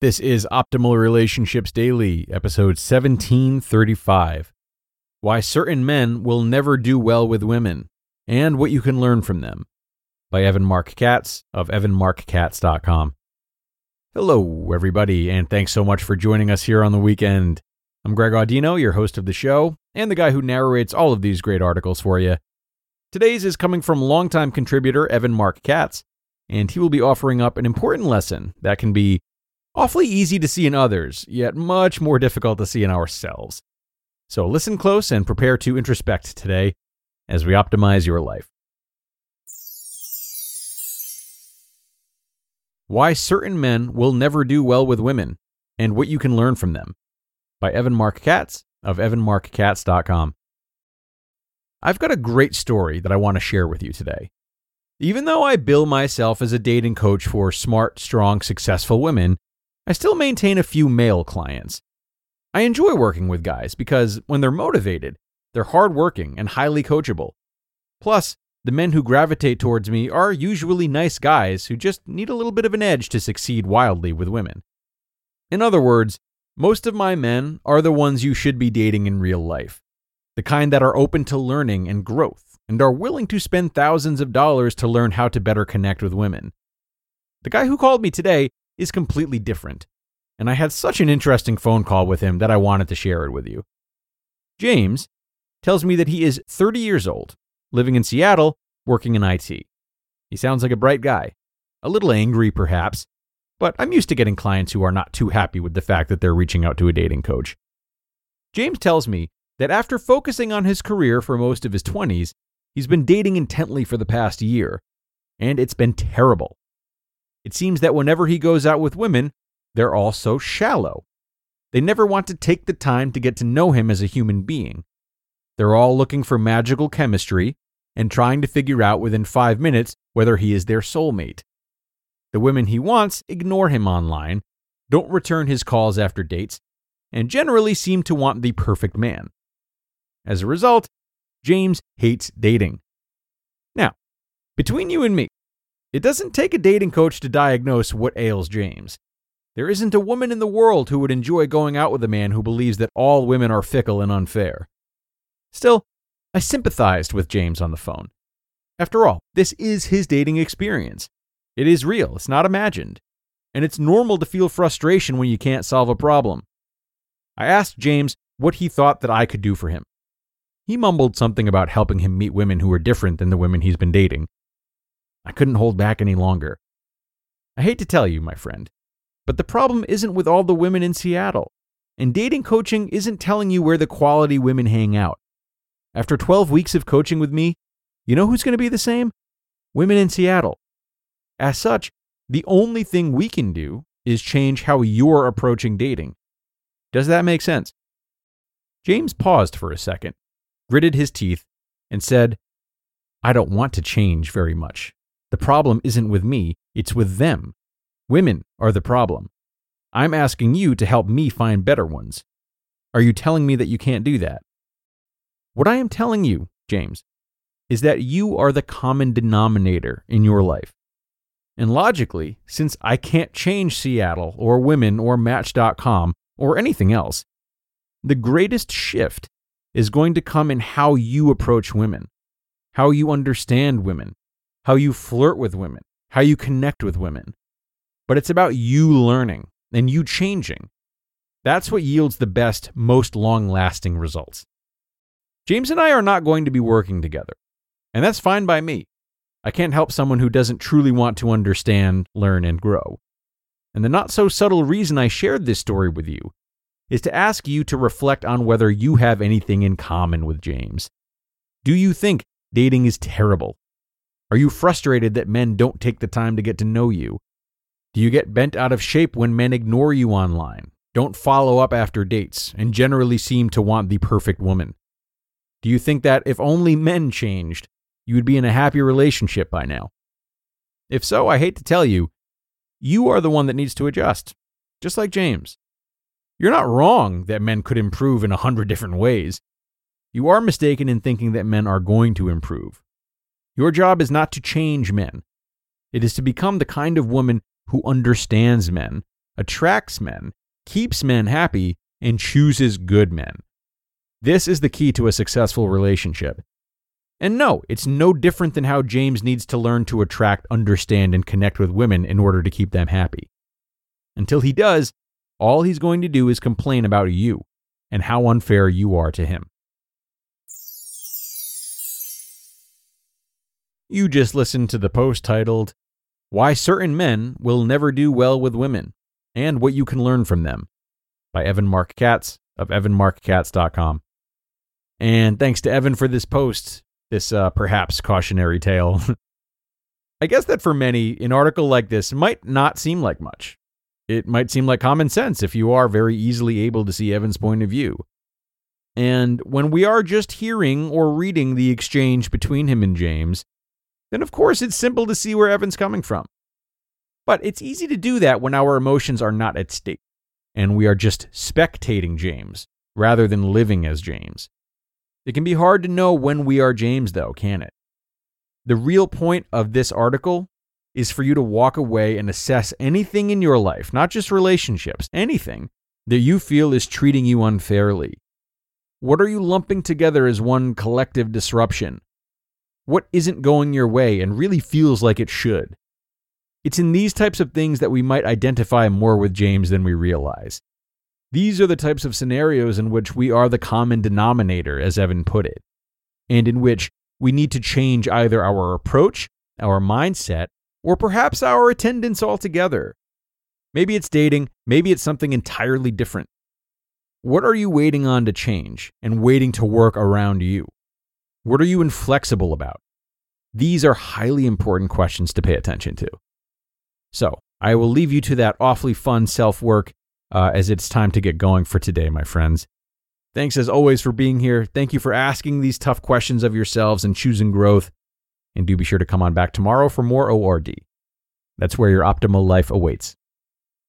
This is Optimal Relationships Daily, episode 1735 Why Certain Men Will Never Do Well with Women and What You Can Learn from Them by Evan Marc Katz of evanmarckatz.com. Hello, everybody, and thanks so much for joining us here on the weekend. I'm Greg Audino, your host of the show, and the guy who narrates all of these great articles for you. Today's is coming from longtime contributor Evan Marc Katz, and he will be offering up an important lesson that can be awfully easy to see in others, yet much more difficult to see in ourselves. So listen close and prepare to introspect today as we optimize your life. Why Certain Men Will Never Do Well with Women and What You Can Learn from Them by Evan Marc Katz of evanmarckatz.com. I've got a great story that I want to share with you today. Even though I bill myself as a dating coach for smart, strong, successful women, I still maintain a few male clients. I enjoy working with guys because when they're motivated, they're hardworking and highly coachable. Plus, the men who gravitate towards me are usually nice guys who just need a little bit of an edge to succeed wildly with women. In other words, most of my men are the ones you should be dating in real life. The kind that are open to learning and growth and are willing to spend thousands of dollars to learn how to better connect with women. The guy who called me today is completely different. And I had such an interesting phone call with him that I wanted to share it with you. James tells me that he is 30 years old, living in Seattle, working in IT. He sounds like a bright guy, a little angry perhaps, but I'm used to getting clients who are not too happy with the fact that they're reaching out to a dating coach. James tells me that after focusing on his career for most of his 20s, he's been dating intently for the past year, and it's been terrible. It seems that whenever he goes out with women, they're all so shallow. They never want to take the time to get to know him as a human being. They're all looking for magical chemistry and trying to figure out within five minutes whether he is their soulmate. The women he wants ignore him online, don't return his calls after dates, and generally seem to want the perfect man. As a result, James hates dating. Now, between you and me, it doesn't take a dating coach to diagnose what ails James. There isn't a woman in the world who would enjoy going out with a man who believes that all women are fickle and unfair. Still, I sympathized with James on the phone. After all, this is his dating experience. It is real, it's not imagined. And it's normal to feel frustration when you can't solve a problem. I asked James what he thought that I could do for him. He mumbled something about helping him meet women who are different than the women he's been dating. I couldn't hold back any longer. I hate to tell you, my friend, but the problem isn't with all the women in Seattle. And dating coaching isn't telling you where the quality women hang out. After 12 weeks of coaching with me, you know who's going to be the same? Women in Seattle. As such, the only thing we can do is change how you're approaching dating. Does that make sense? James paused for a second, gritted his teeth, and said, I don't want to change very much. The problem isn't with me, it's with them. Women are the problem. I'm asking you to help me find better ones. Are you telling me that you can't do that? What I am telling you, James, is that you are the common denominator in your life. And logically, since I can't change Seattle or women or Match.com or anything else, the greatest shift is going to come in how you approach women, how you understand women, how you flirt with women, how you connect with women. But it's about you learning and you changing. That's what yields the best, most long lasting results. James and I are not going to be working together, and that's fine by me. I can't help someone who doesn't truly want to understand, learn, and grow. And the not so subtle reason I shared this story with you is to ask you to reflect on whether you have anything in common with James. Do you think dating is terrible? Are you frustrated that men don't take the time to get to know you? Do you get bent out of shape when men ignore you online, don't follow up after dates, and generally seem to want the perfect woman? Do you think that if only men changed, you would be in a happy relationship by now? If so, I hate to tell you, you are the one that needs to adjust, just like James. You're not wrong that men could improve in a hundred different ways. You are mistaken in thinking that men are going to improve. Your job is not to change men, it is to become the kind of woman who understands men, attracts men, keeps men happy, and chooses good men. This is the key to a successful relationship. And no, it's no different than how James needs to learn to attract, understand, and connect with women in order to keep them happy. Until he does, all he's going to do is complain about you and how unfair you are to him. You just listened to the post titled, Why Certain Men Will Never Do Well with Women and What You Can Learn from Them by Evan Marc Katz of evanmarckatz.com. And thanks to Evan for this post, this uh, perhaps cautionary tale. I guess that for many, an article like this might not seem like much. It might seem like common sense if you are very easily able to see Evan's point of view. And when we are just hearing or reading the exchange between him and James, then of course it's simple to see where Evan's coming from. But it's easy to do that when our emotions are not at stake and we are just spectating James rather than living as James. It can be hard to know when we are James, though, can it? The real point of this article is for you to walk away and assess anything in your life, not just relationships, anything that you feel is treating you unfairly. What are you lumping together as one collective disruption? What isn't going your way and really feels like it should? It's in these types of things that we might identify more with James than we realize. These are the types of scenarios in which we are the common denominator, as Evan put it, and in which we need to change either our approach, our mindset, or perhaps our attendance altogether. Maybe it's dating, maybe it's something entirely different. What are you waiting on to change and waiting to work around you? What are you inflexible about? These are highly important questions to pay attention to. So, I will leave you to that awfully fun self work uh, as it's time to get going for today, my friends. Thanks as always for being here. Thank you for asking these tough questions of yourselves and choosing growth. And do be sure to come on back tomorrow for more ORD. That's where your optimal life awaits.